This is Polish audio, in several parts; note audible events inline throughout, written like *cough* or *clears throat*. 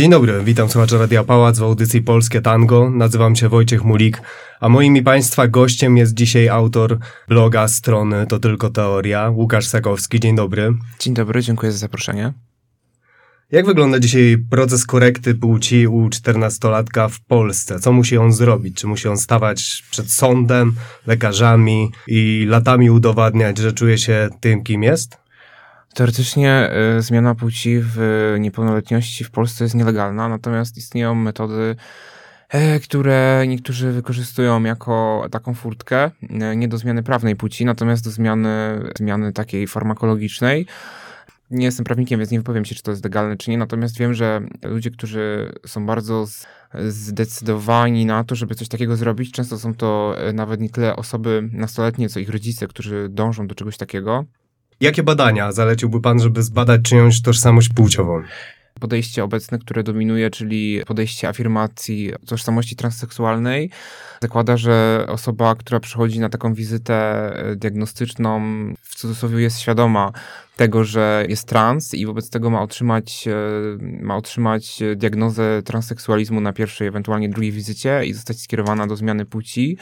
Dzień dobry, witam słuchaczy Radia Pałac w audycji Polskie Tango. Nazywam się Wojciech Mulik, a moim i Państwa gościem jest dzisiaj autor bloga strony To Tylko Teoria, Łukasz Sakowski. Dzień dobry. Dzień dobry, dziękuję za zaproszenie. Jak wygląda dzisiaj proces korekty płci u czternastolatka w Polsce? Co musi on zrobić? Czy musi on stawać przed sądem, lekarzami i latami udowadniać, że czuje się tym, kim jest? Teoretycznie y, zmiana płci w niepełnoletności w Polsce jest nielegalna, natomiast istnieją metody, y, które niektórzy wykorzystują jako taką furtkę, y, nie do zmiany prawnej płci, natomiast do zmiany, zmiany takiej farmakologicznej. Nie jestem prawnikiem, więc nie wypowiem się, czy to jest legalne, czy nie, natomiast wiem, że ludzie, którzy są bardzo zdecydowani na to, żeby coś takiego zrobić, często są to nawet nie tyle osoby nastoletnie, co ich rodzice, którzy dążą do czegoś takiego. Jakie badania zaleciłby Pan, żeby zbadać czyjąś tożsamość płciową? Podejście obecne, które dominuje, czyli podejście afirmacji tożsamości transseksualnej, zakłada, że osoba, która przychodzi na taką wizytę e, diagnostyczną, w cudzysłowie jest świadoma tego, że jest trans i wobec tego ma otrzymać, e, ma otrzymać diagnozę transseksualizmu na pierwszej, ewentualnie drugiej wizycie i zostać skierowana do zmiany płci.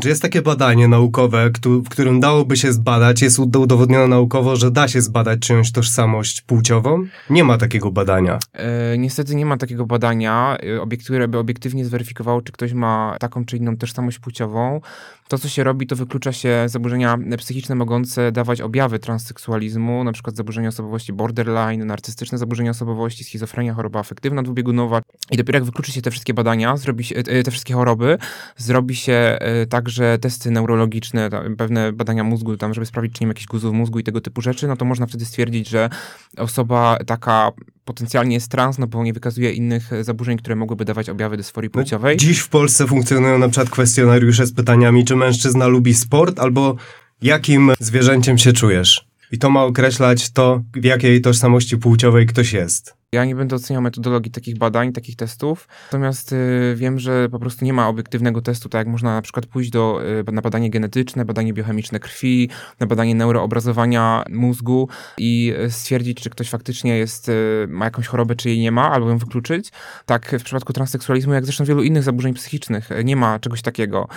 Czy jest takie badanie naukowe, w którym dałoby się zbadać, jest udowodnione naukowo, że da się zbadać czyjąś tożsamość płciową? Nie ma takiego badania. E, niestety nie ma takiego badania, e, które by obiektywnie zweryfikowało, czy ktoś ma taką czy inną tożsamość płciową. To, co się robi, to wyklucza się zaburzenia psychiczne mogące dawać objawy transseksualizmu, na przykład zaburzenia osobowości borderline, narcystyczne zaburzenia osobowości, schizofrenia, choroba afektywna dwubiegunowa. I dopiero jak wykluczy się te wszystkie badania, zrobi się, e, te wszystkie choroby, zrobi się e, także testy neurologiczne, pewne badania mózgu, tam, żeby sprawdzić, czy nie ma jakichś guzów mózgu i tego typu rzeczy, no to można wtedy stwierdzić, że osoba taka potencjalnie jest trans, no bo nie wykazuje innych zaburzeń, które mogłyby dawać objawy dysforii no, płciowej. Dziś w Polsce funkcjonują na przykład kwestionariusze z pytaniami, czy mężczyzna lubi sport, albo jakim zwierzęciem się czujesz. I to ma określać to, w jakiej tożsamości płciowej ktoś jest. Ja nie będę oceniał metodologii takich badań, takich testów, natomiast y, wiem, że po prostu nie ma obiektywnego testu, tak jak można na przykład pójść do, y, na badanie genetyczne, badanie biochemiczne krwi, na badanie neuroobrazowania mózgu i y, stwierdzić, czy ktoś faktycznie jest, y, ma jakąś chorobę, czy jej nie ma, albo ją wykluczyć. Tak w przypadku transseksualizmu, jak zresztą wielu innych zaburzeń psychicznych, y, nie ma czegoś takiego.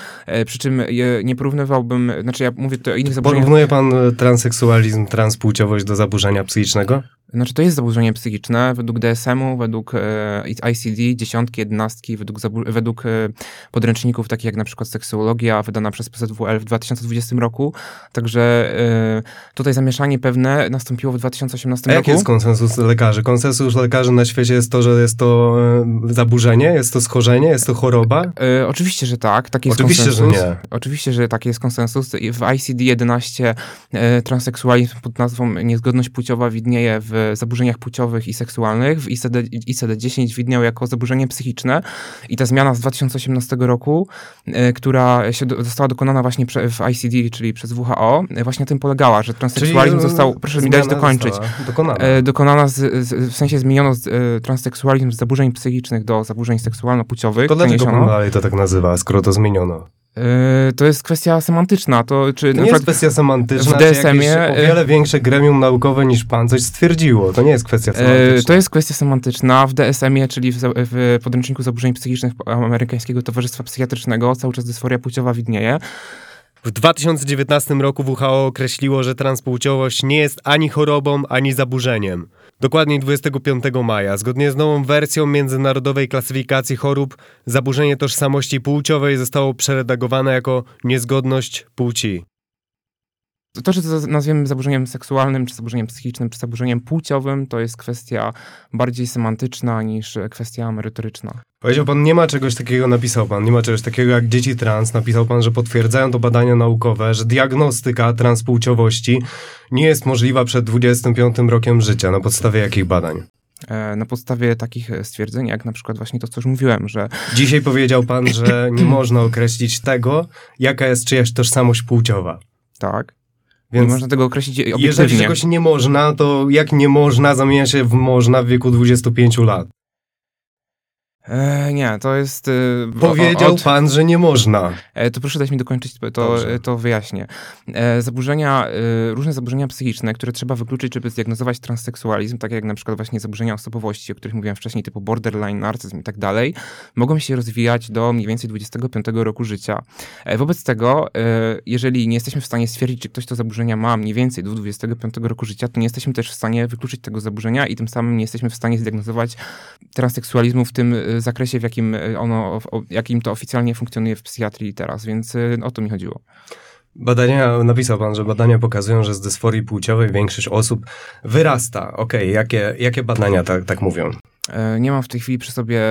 Y, przy czym nie porównywałbym, znaczy ja mówię tutaj o innych zaburzeniach. Porównuje pan transseksualizm, transpłciowość do zaburzenia psychicznego? Znaczy, to jest zaburzenie psychiczne według DSM-u, według e, ICD, dziesiątki, jedenastki, według, według e, podręczników takich jak na przykład seksuologia, wydana przez PZWL w 2020 roku. Także e, tutaj zamieszanie pewne nastąpiło w 2018 A roku. jaki jest konsensus lekarzy? Konsensus lekarzy na świecie jest to, że jest to zaburzenie, jest to schorzenie, jest to choroba? E, oczywiście, że tak. Taki jest oczywiście, konsensus. że nie. Oczywiście, że taki jest konsensus. W ICD-11 e, transseksualizm pod nazwą niezgodność płciowa widnieje w zaburzeniach płciowych i seksualnych w ICD, ICD-10 widniał jako zaburzenie psychiczne i ta zmiana z 2018 roku, e, która się do, została dokonana właśnie w ICD, czyli przez WHO, e, właśnie na tym polegała, że transseksualizm czyli, został, proszę mi dać dokończyć, dokonana, e, dokonana z, z, w sensie zmieniono z, e, transseksualizm z zaburzeń psychicznych do zaburzeń seksualno-płciowych. To dlaczego dalej to tak nazywa, skoro to zmieniono? Yy, to jest kwestia semantyczna. To, czy to nie jest kwestia semantyczna, w DSM-ie o wiele większe gremium naukowe niż pan coś stwierdziło. To nie jest kwestia yy, semantyczna. To jest kwestia semantyczna. W DSM-ie, czyli w, w podręczniku zaburzeń psychicznych Amerykańskiego Towarzystwa Psychiatrycznego, cały czas dysforia płciowa widnieje. W 2019 roku WHO określiło, że transpłciowość nie jest ani chorobą, ani zaburzeniem. Dokładniej 25 maja, zgodnie z nową wersją Międzynarodowej Klasyfikacji Chorób, zaburzenie tożsamości płciowej zostało przeredagowane jako niezgodność płci. To, czy to nazwiemy zaburzeniem seksualnym, czy zaburzeniem psychicznym, czy zaburzeniem płciowym, to jest kwestia bardziej semantyczna niż kwestia merytoryczna. Powiedział pan, nie ma czegoś takiego, napisał pan, nie ma czegoś takiego jak dzieci trans. Napisał pan, że potwierdzają to badania naukowe, że diagnostyka transpłciowości nie jest możliwa przed 25 rokiem życia. Na podstawie jakich badań? E, na podstawie takich stwierdzeń, jak na przykład właśnie to, co już mówiłem, że... Dzisiaj powiedział pan, że nie *clears throat* można określić tego, jaka jest czyjaś tożsamość płciowa. Tak. Więc nie można tego określić obiektywnie. Jeżeli czegoś nie można, to jak nie można zamienia się w można w wieku 25 lat? E, nie, to jest... e, Powiedział od- pan, że nie można. E, To proszę dać mi dokończyć, to, Dobrze. to wyjaśnię. E, Zaburzenia, e, różne zaburzenia psychiczne, które trzeba wykluczyć, żeby zdiagnozować transseksualizm, tak jak na przykład właśnie zaburzenia osobowości, o których mówiłem wcześniej, typu borderline, narcyzm i tak dalej, mogą się rozwijać do mniej więcej 25 roku życia. E, Wobec tego, e, jeżeli nie jesteśmy w stanie stwierdzić, czy ktoś to zaburzenia ma mniej więcej do 25 roku życia, to nie jesteśmy też w stanie wykluczyć tego zaburzenia i tym samym nie jesteśmy w stanie zdiagnozować transseksualizmu w tym e, zakresie, w jakim e, ono, jakim to oficjalnie funkcjonuje w psychiatrii teraz, więc e, o to mi chodziło. Badania, napisał pan, że badania pokazują, że z dysforii płciowej większość osób wyrasta. Okej, jakie, jakie badania tak, tak mówią? E, Nie mam w tej chwili przy sobie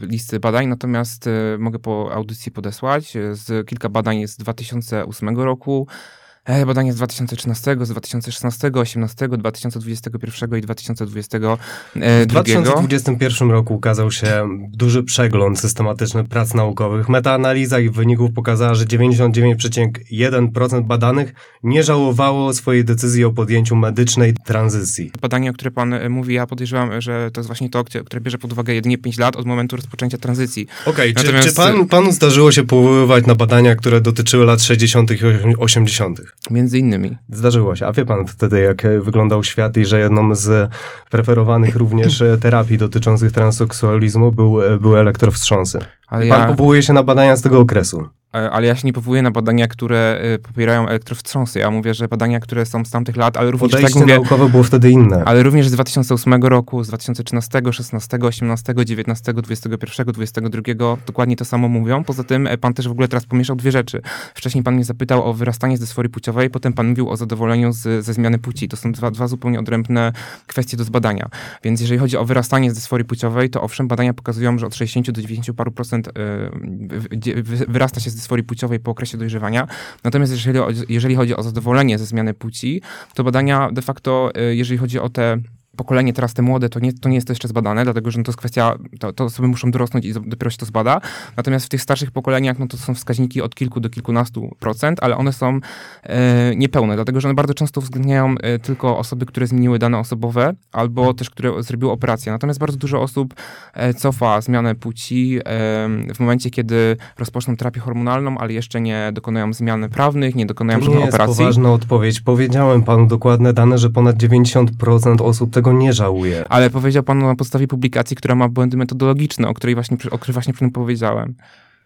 listy badań, natomiast mogę po audycji podesłać. Z kilka badań z 2008 roku, e, badania z 2013, z 2016, 2018, 2021 i 2022. W 2021 roku ukazał się duży przegląd systematyczny prac naukowych. Metaanaliza ich wyników pokazała, że 99,1% badanych nie żałowało swojej decyzji o podjęciu medycznej tranzycji. Badanie, o które pan e, mówi, ja podejrzewam, że to jest właśnie to, które bierze pod uwagę jedynie 5 lat od momentu rozpoczęcia tranzycji. Okej, czy, Natomiast- czy pan, panu zdarzyło się powoływać na badania, które dotyczyły lat 60. i 80.? Między innymi. Zdarzyło się. A wie pan wtedy, jak e, wyglądał świat i że jedną z preferowanych również e, terapii dotyczących transseksualizmu był, e, były elektrowstrząsy. Ale Pan ja, powołuje się na badania z tego okresu. E, ale ja się nie powołuję na badania, które e, popierają elektrowstrząsy. Ja mówię, że badania, które są z tamtych lat, ale również, tak Podejście mówię, naukowe było wtedy inne. Ale również z 2008 roku, z 2013, 16, 18, 19, 21, 22 dokładnie to samo mówią. Poza tym e, pan też w ogóle teraz pomieszał dwie rzeczy. Wcześniej pan mnie zapytał o wyrastanie z dysforii płciowej, potem pan mówił o zadowoleniu z, ze zmiany płci. To są dwa, dwa zupełnie odrębne kwestie do zbadania. Więc jeżeli chodzi o wyrastanie z dysforii płciowej, to owszem, badania pokazują, że od 60 do 90 paru procent wy- wy- wyrasta się z dysforii płciowej po okresie dojrzewania. Natomiast jeżeli, jeżeli chodzi o zadowolenie ze zmiany płci, to badania de facto, y, jeżeli chodzi o te pokolenie teraz te młode, to nie, to nie jest to jeszcze zbadane, dlatego że no to jest kwestia, to, to osoby muszą dorosnąć i dopiero się to zbada. Natomiast w tych starszych pokoleniach, no to są wskaźniki od kilku do kilkunastu procent, ale one są e, niepełne, dlatego że one bardzo często uwzględniają e, tylko osoby, które zmieniły dane osobowe, albo też, które zrobiły operację. Natomiast bardzo dużo osób e, cofa zmianę płci e, w momencie, kiedy rozpoczną terapię hormonalną, ale jeszcze nie dokonają zmian prawnych, nie dokonają To nie żadnej jest operacji. poważna odpowiedź. Powiedziałem panu dokładne dane, że ponad 90% osób tego nie żałuje. Ale powiedział pan na podstawie publikacji, która ma błędy metodologiczne, o której właśnie, o której właśnie przed tym powiedziałem.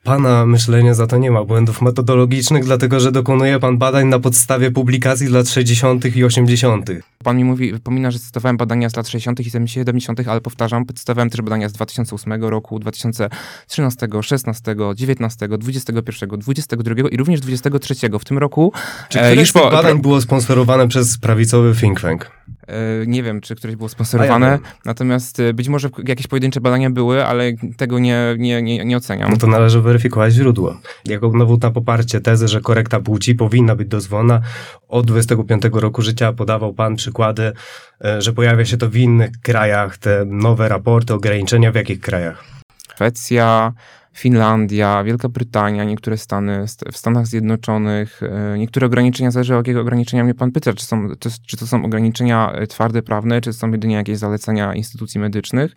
Pana myślenie za to nie ma błędów metodologicznych, dlatego że dokonuje pan badań na podstawie publikacji z lat 60. i 80. Pan mi mówi, wypomina, że cytowałem badania z lat 60. i 70., ale powtarzam, cytowałem też badania z 2008 roku, 2013, 16, 19, 21, 22 i również 23 w tym roku. Czy e, któreś już po, badań było sponsorowane przez prawicowy think tank? E, nie wiem, czy któreś było sponsorowane, ja natomiast e, być może jakieś pojedyncze badania były, ale tego nie, nie, nie, nie oceniam. No to należy weryfikować źródło. Jako dowód na poparcie tezy, że korekta płci powinna być dozwolona, od 25 roku życia podawał pan przykłady, e, że pojawia się to w innych krajach, te nowe raporty, ograniczenia w jakich krajach? Szwecja, Finlandia, Wielka Brytania, niektóre stany st- w Stanach Zjednoczonych. e, Niektóre ograniczenia, zależy o jakiego ograniczenia mnie pan pyta, czy, są, czy to są ograniczenia e, twarde, prawne, czy są jedynie jakieś zalecenia instytucji medycznych.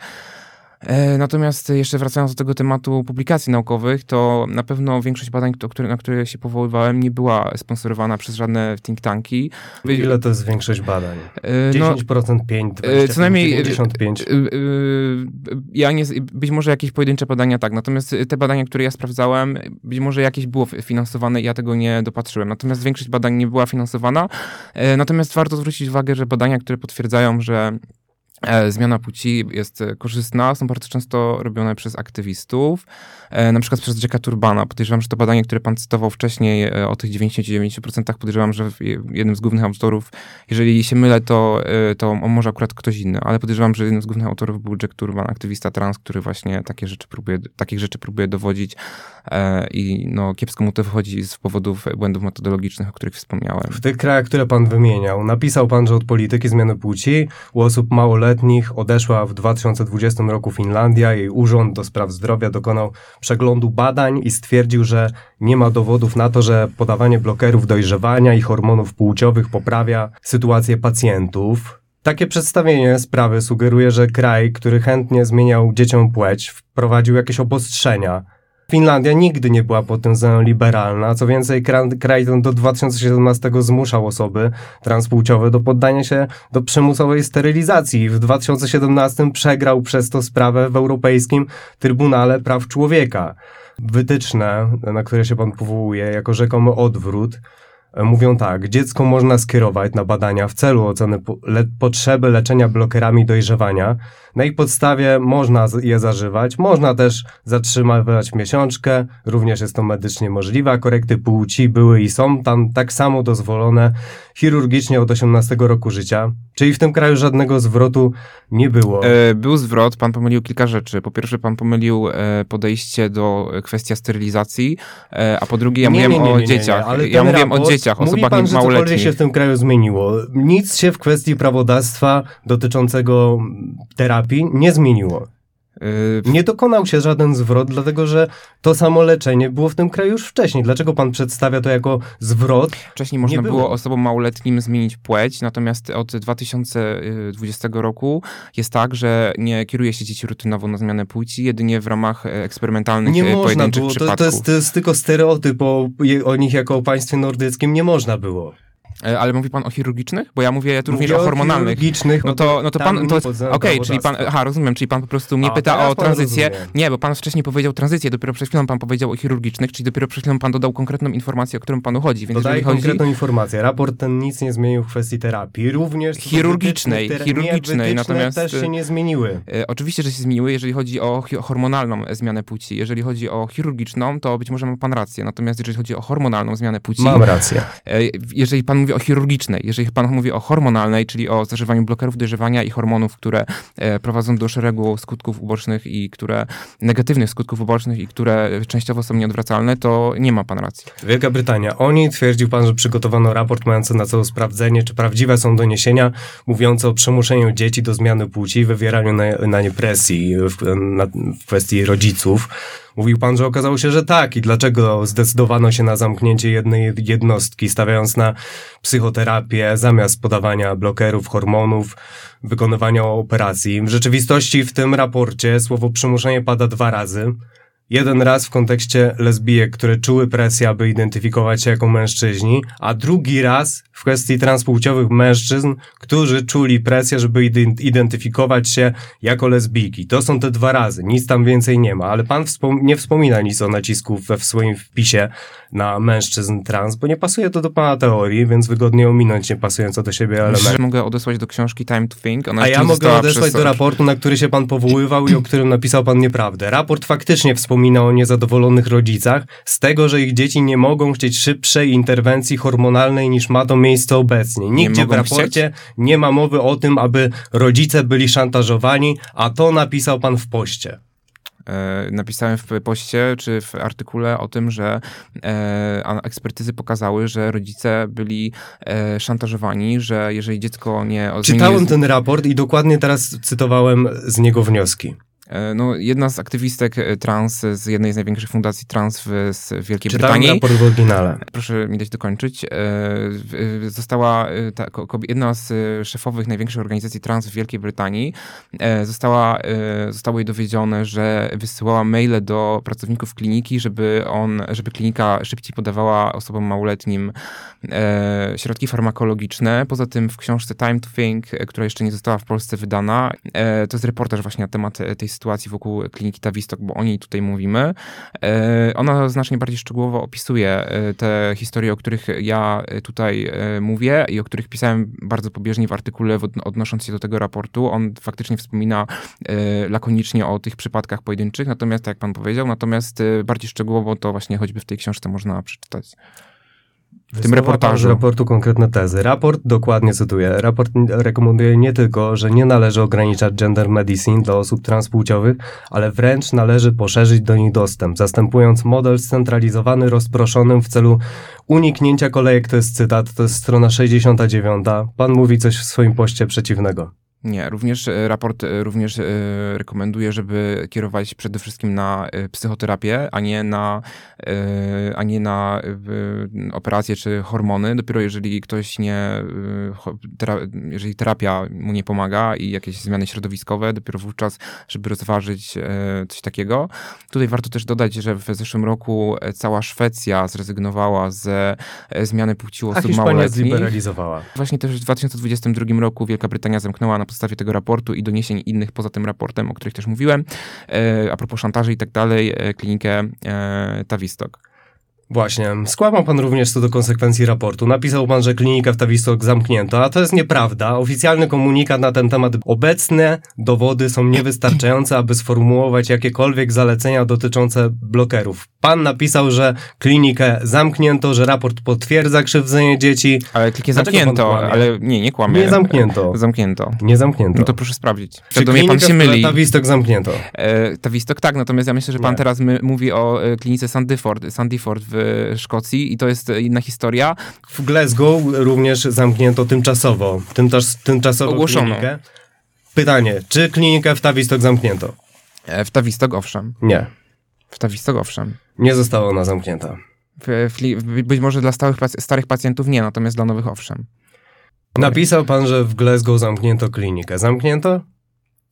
E, Natomiast jeszcze wracając do tego tematu publikacji naukowych, to na pewno większość badań, na które się powoływałem, nie była sponsorowana przez żadne think tanki. Ile to jest większość badań? E, no, 10%, 5, e, 25, co najmniej, e, 55. Y, y, Ja nie, być może jakieś pojedyncze badania tak, natomiast te badania, które ja sprawdzałem, być może jakieś było finansowane i ja tego nie dopatrzyłem. Natomiast większość badań nie była finansowana. Natomiast warto zwrócić uwagę, że badania, które potwierdzają, że zmiana płci jest e, korzystna, są bardzo często robione przez aktywistów, e, na przykład przez Jacka Turbana. Podejrzewam, że to badanie, które pan cytował wcześniej e, o tych 99%, podejrzewam, że jednym z głównych autorów jeżeli się mylę, to, to może akurat ktoś inny, ale podejrzewam, że jednym z głównych autorów był Jack Turban, aktywista trans, który właśnie takie rzeczy próbuje, takich rzeczy próbuje dowodzić e, i no, kiepsko mu to wychodzi z powodów błędów metodologicznych, o których wspomniałem. W tych krajach, które pan wymieniał, napisał pan, że od polityki zmiany płci u osób odeszła w 2020 roku Finlandia. Jej urząd do spraw zdrowia dokonał przeglądu badań i stwierdził, że nie ma dowodów na to, że podawanie blokerów dojrzewania i hormonów płciowych poprawia sytuację pacjentów. Takie przedstawienie sprawy sugeruje, że kraj, który chętnie zmieniał dzieciom płeć, wprowadził jakieś obostrzenia. Finlandia nigdy nie była pod tym względem liberalna. Co więcej, kra- kraj ten do 2017 zmuszał osoby transpłciowe do poddania się do przymusowej sterylizacji. W 2017 przegrał przez to sprawę w Europejskim Trybunale Praw Człowieka. Wytyczne, na które się pan powołuje, jako rzekomy odwrót, mówią tak, dziecko można skierować na badania w celu oceny le, potrzeby leczenia blokerami dojrzewania. Na ich podstawie można je zażywać, można też zatrzymywać miesiączkę, również jest to medycznie możliwe, korekty płci były i są tam tak samo dozwolone chirurgicznie od 18 roku życia. Czyli w tym kraju żadnego zwrotu nie było. E, Był zwrot, pan pomylił kilka rzeczy. Po pierwsze, pan pomylił e, podejście do e, kwestii sterylizacji, a po drugie, ja Nie, mówiłem nie, nie, o dzieciach. ale ja mówiłem o raport- dzieciach, Mówi osobach pan, że cokolwiek się w tym kraju zmieniło. Nic się w kwestii prawodawstwa dotyczącego terapii nie zmieniło. E, Nie dokonał się żaden zwrot, dlatego że to samo leczenie było w tym kraju już wcześniej. Dlaczego pan przedstawia to jako zwrot? Wcześniej można było. było osobom małoletnim zmienić płeć, natomiast od 2020 roku jest tak, że nie kieruje się dzieci rutynowo na zmianę płci, jedynie w ramach eksperymentalnych Nie e, można było. To, przypadków. to, jest, to jest tylko stereotyp o, o nich jako o państwie nordyckim. Nie można było. E, Ale mówi pan o chirurgicznych? Bo ja mówię tu również o hormonalnych. chirurgicznych, No to, no to pan, to, okej, względem czyli pan, aha, rozumiem, czyli pan po prostu mnie A, pyta o tranzycję. Nie, bo pan wcześniej powiedział tranzycję, dopiero przed chwilą pan powiedział o chirurgicznych, czyli dopiero przed chwilą pan dodał konkretną informację, o którą panu chodzi, więc Dodaję chodzi... konkretną informację. Raport ten nic nie zmienił w kwestii terapii. Również Chirurgicznej, wytycznych tera- chirurgicznej, nie, wytyczne natomiast, też się nie zmieniły. E, Oczywiście, że się zmieniły, jeżeli chodzi o hormonalną zmianę płci. Jeżeli chodzi o chirurgiczną, to być może ma pan rację. Natomiast jeżeli chodzi o hormonalną zmianę płci, Mam rację. e, jeżeli pan mówi o chirurgicznej, jeżeli pan mówi o hormonalnej, czyli o zażywaniu blokerów dojrzewania i hormonów, które e, prowadzą do szeregu skutków ubocznych i które negatywnych skutków ubocznych i które częściowo są nieodwracalne, to nie ma pan racji. Wielka Brytania. O niej twierdził pan, że przygotowano raport mający na celu sprawdzenie, czy prawdziwe są doniesienia mówiące o przymuszeniu dzieci do zmiany płci i wywieraniu na, na nie presji w, na, w kwestii rodziców. Mówił pan, że okazało się, że tak. I dlaczego zdecydowano się na zamknięcie jednej jednostki, stawiając na psychoterapię zamiast podawania blokerów, hormonów, wykonywania operacji? W rzeczywistości w tym raporcie słowo przymuszenie pada dwa razy. Jeden raz w kontekście lesbijek, które czuły presję, aby identyfikować się jako mężczyźni, a drugi raz w kwestii transpłciowych mężczyzn, którzy czuli presję, żeby ident- identyfikować się jako lesbijki. To są te dwa razy, nic tam więcej nie ma, ale pan wspom- nie wspomina nic o nacisku we w swoim wpisie na mężczyzn trans, bo nie pasuje to do pana teorii, więc wygodnie ominąć niepasujące do siebie elementy. Myślę, że mogę odesłać do książki Time to Think. Ona A ja nie mogę odesłać do raportu, na który się pan powoływał i o którym napisał pan nieprawdę. Raport faktycznie wspomina o niezadowolonych rodzicach z tego, że ich dzieci nie mogą chcieć szybszej interwencji hormonalnej niż ma to miejsce obecnie. Nigdzie w raporcie nie ma mowy o tym, aby rodzice byli szantażowani, a to napisał pan w poście. E, napisałem w poście czy w artykule o tym, że e, ekspertyzy pokazały, że rodzice byli e, szantażowani, że jeżeli dziecko nie Czytałem ten raport i dokładnie teraz cytowałem z niego wnioski. E, No, jedna z aktywistek e, trans z jednej z największych fundacji trans w, z Wielkiej Czytałem Brytanii. raport w oryginale. Proszę mi dać dokończyć. E, Została ta, jedna z szefowych największych organizacji trans w Wielkiej Brytanii. Została, zostało jej dowiedzione, że wysyłała maile do pracowników kliniki, żeby on, żeby klinika szybciej podawała osobom małoletnim środki farmakologiczne. Poza tym w książce Time to Think, która jeszcze nie została w Polsce wydana, to jest reportaż właśnie na temat tej sytuacji wokół kliniki Tawistok, bo o niej tutaj mówimy. E, Ona znacznie bardziej szczegółowo opisuje e, te historie, o których ja e, tutaj mówię i o których pisałem bardzo pobieżnie w artykule odnosząc się do tego raportu. On faktycznie wspomina lakonicznie o tych przypadkach pojedynczych, natomiast tak jak pan powiedział, natomiast bardziej szczegółowo to właśnie choćby w tej książce można przeczytać. W tym reportażu. Z raportu konkretne tezy. Raport, dokładnie cytuję, raport rekomenduje nie tylko, że nie należy ograniczać gender medicine dla osób transpłciowych, ale wręcz należy poszerzyć do nich dostęp, zastępując model scentralizowany, rozproszonym w celu uniknięcia kolejek. To jest cytat, to jest strona 69. Pan mówi coś w swoim poście przeciwnego. Nie, również e, raport e, również e, rekomenduje, żeby kierować przede wszystkim na psychoterapię, a nie na, a nie na operacje czy hormony. Dopiero jeżeli ktoś nie, jeżeli terapia mu nie pomaga i jakieś zmiany środowiskowe, dopiero wówczas, żeby rozważyć coś takiego. Tutaj warto też dodać, że w zeszłym roku cała Szwecja zrezygnowała ze zmiany płci u A osób Hiszpania małoletnich. zliberalizowała. Właśnie też w 2022 roku Wielka Brytania zamknęła na podstawie tego raportu i doniesień innych poza tym raportem, o których też mówiłem, e, a propos szantaży i tak dalej, e, klinikę e, Tavistock. Właśnie, skłamał pan również co do konsekwencji raportu. Napisał pan, że klinika w Tawistok zamknięto, a to jest nieprawda. Oficjalny komunikat na ten temat. Obecne dowody są niewystarczające, aby sformułować jakiekolwiek zalecenia dotyczące blokerów. Pan napisał, że klinikę zamknięto, że raport potwierdza krzywdzenie dzieci. Ale pan zamknięto, ale nie, nie kłamie. Nie zamknięto. Zamknięto. Nie zamknięto. No to proszę sprawdzić. Czy Świadomie pan się myli. Tawistok zamknięto. E, Tavistock tak, natomiast ja myślę, że pan Nie. teraz my, mówi o e, klinice Sandyford, Sandyford w Szkocji i to jest inna historia. W Glasgow również zamknięto tymczasowo. Tymczas, tymczasowo Ogłoszono. klinikę. Pytanie, czy klinikę w Tawistok zamknięto? E, W Tavistock owszem. Nie. W Tavistock owszem. Nie została ona zamknięta. W, w, być może dla stałych, starych pacjentów nie, natomiast dla nowych owszem. Napisał pan, że w Glasgow zamknięto klinikę. Zamknięto?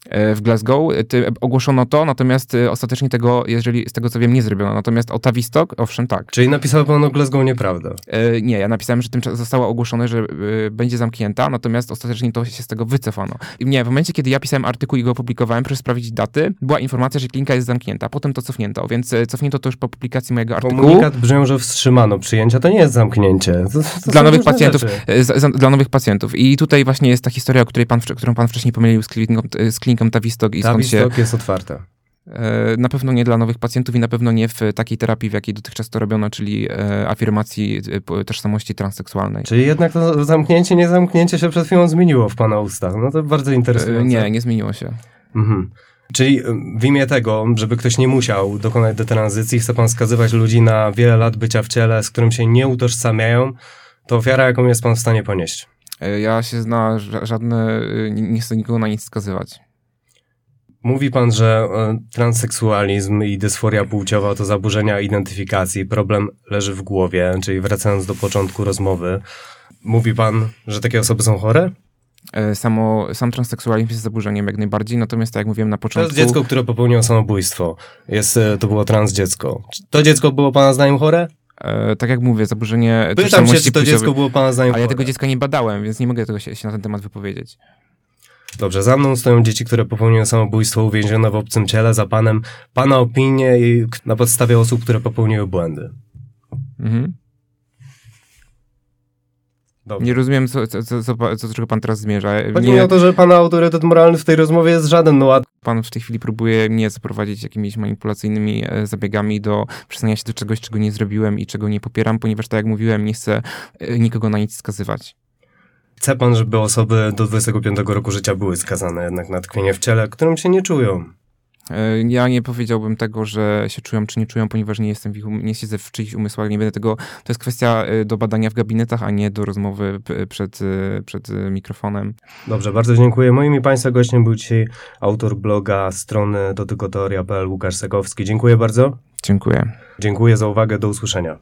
E, W Glasgow e, ogłoszono to, natomiast e, ostatecznie tego, jeżeli z tego co wiem, nie zrobiono. Natomiast o Tavistock, owszem, tak. Czyli napisał pan o Glasgow nieprawdę. Nie, ja napisałem, że tym zostało ogłoszone, że będzie zamknięta, natomiast ostatecznie to się z tego wycofano. I nie, w momencie, kiedy ja pisałem artykuł i go opublikowałem, proszę sprawdzić daty, była informacja, że klinika jest zamknięta. Potem to cofnięto, więc cofnięto to już po publikacji mojego artykułu. Komunikat brzmiał, że wstrzymano przyjęcia. To nie jest zamknięcie. To, to Dla nowych pacjentów. za- za- dla nowych pacjentów. I tutaj właśnie jest ta historia, o której pan, którą pan wcześniej pomylił z kliniką, z kliniką Tavistock i skąd się... Jest otwarte. E, Na pewno nie dla nowych pacjentów i na pewno nie w takiej terapii, w jakiej dotychczas to robiono, czyli e, afirmacji e, tożsamości transseksualnej. Czyli jednak to zamknięcie, nie zamknięcie się przed chwilą zmieniło w pana ustach. No to bardzo interesujące. Nie, nie zmieniło się. Mhm. Czyli w imię tego, żeby ktoś nie musiał dokonać detranzycji, chce pan skazywać ludzi na wiele lat bycia w ciele, z którym się nie utożsamiają, to ofiara, jaką jest pan w stanie ponieść. Ja się zna ża- żadne, nie nie chcę nikogo na nic skazywać. Mówi pan, że e, transseksualizm i dysforia płciowa to zaburzenia identyfikacji. Problem leży w głowie, czyli wracając do początku rozmowy. Mówi pan, że takie osoby są chore? E, Samo, sam transseksualizm jest zaburzeniem jak najbardziej, natomiast tak jak mówiłem na To początku... jest dziecko, które popełniło samobójstwo. Jest, e, to było trans dziecko. Czy to dziecko było pana zdaniem chore? E, tak jak mówię, zaburzenie Pytam się, czy to płciowej- dziecko było pana zdaniem Ale ja tego dziecka nie badałem, więc nie mogę tego się, się na ten temat wypowiedzieć. Dobrze, za mną stoją dzieci, które popełniły samobójstwo uwięzione w obcym ciele. Za panem, pana opinie i na podstawie osób, które popełniły błędy. Mhm. Dobrze. Nie rozumiem, co, co, co, co, co, czego pan teraz zmierza. Chodzi mi o to, że pana autorytet moralny w tej rozmowie jest żaden. No a pan w tej chwili próbuje mnie zaprowadzić jakimiś manipulacyjnymi e, zabiegami do przyznania się do czegoś, czego nie zrobiłem i czego nie popieram, ponieważ tak jak mówiłem, nie chcę e, nikogo na nic skazywać. Chce pan, żeby osoby do 25 roku życia były skazane jednak na tkwienie w ciele, którym się nie czują. E, Ja nie powiedziałbym tego, że się czują czy nie czują, ponieważ nie jestem w ich, um- nie siedzę w czyichś umysłach, nie będę tego, to jest kwestia e, do badania w gabinetach, a nie do rozmowy przed, e, przed mikrofonem. Dobrze, bardzo dziękuję. Moim i państwa gościem był dzisiaj autor bloga strony dotykoteoria.pl Łukasz Segowski. Dziękuję bardzo. Dziękuję. Dziękuję za uwagę. Do usłyszenia.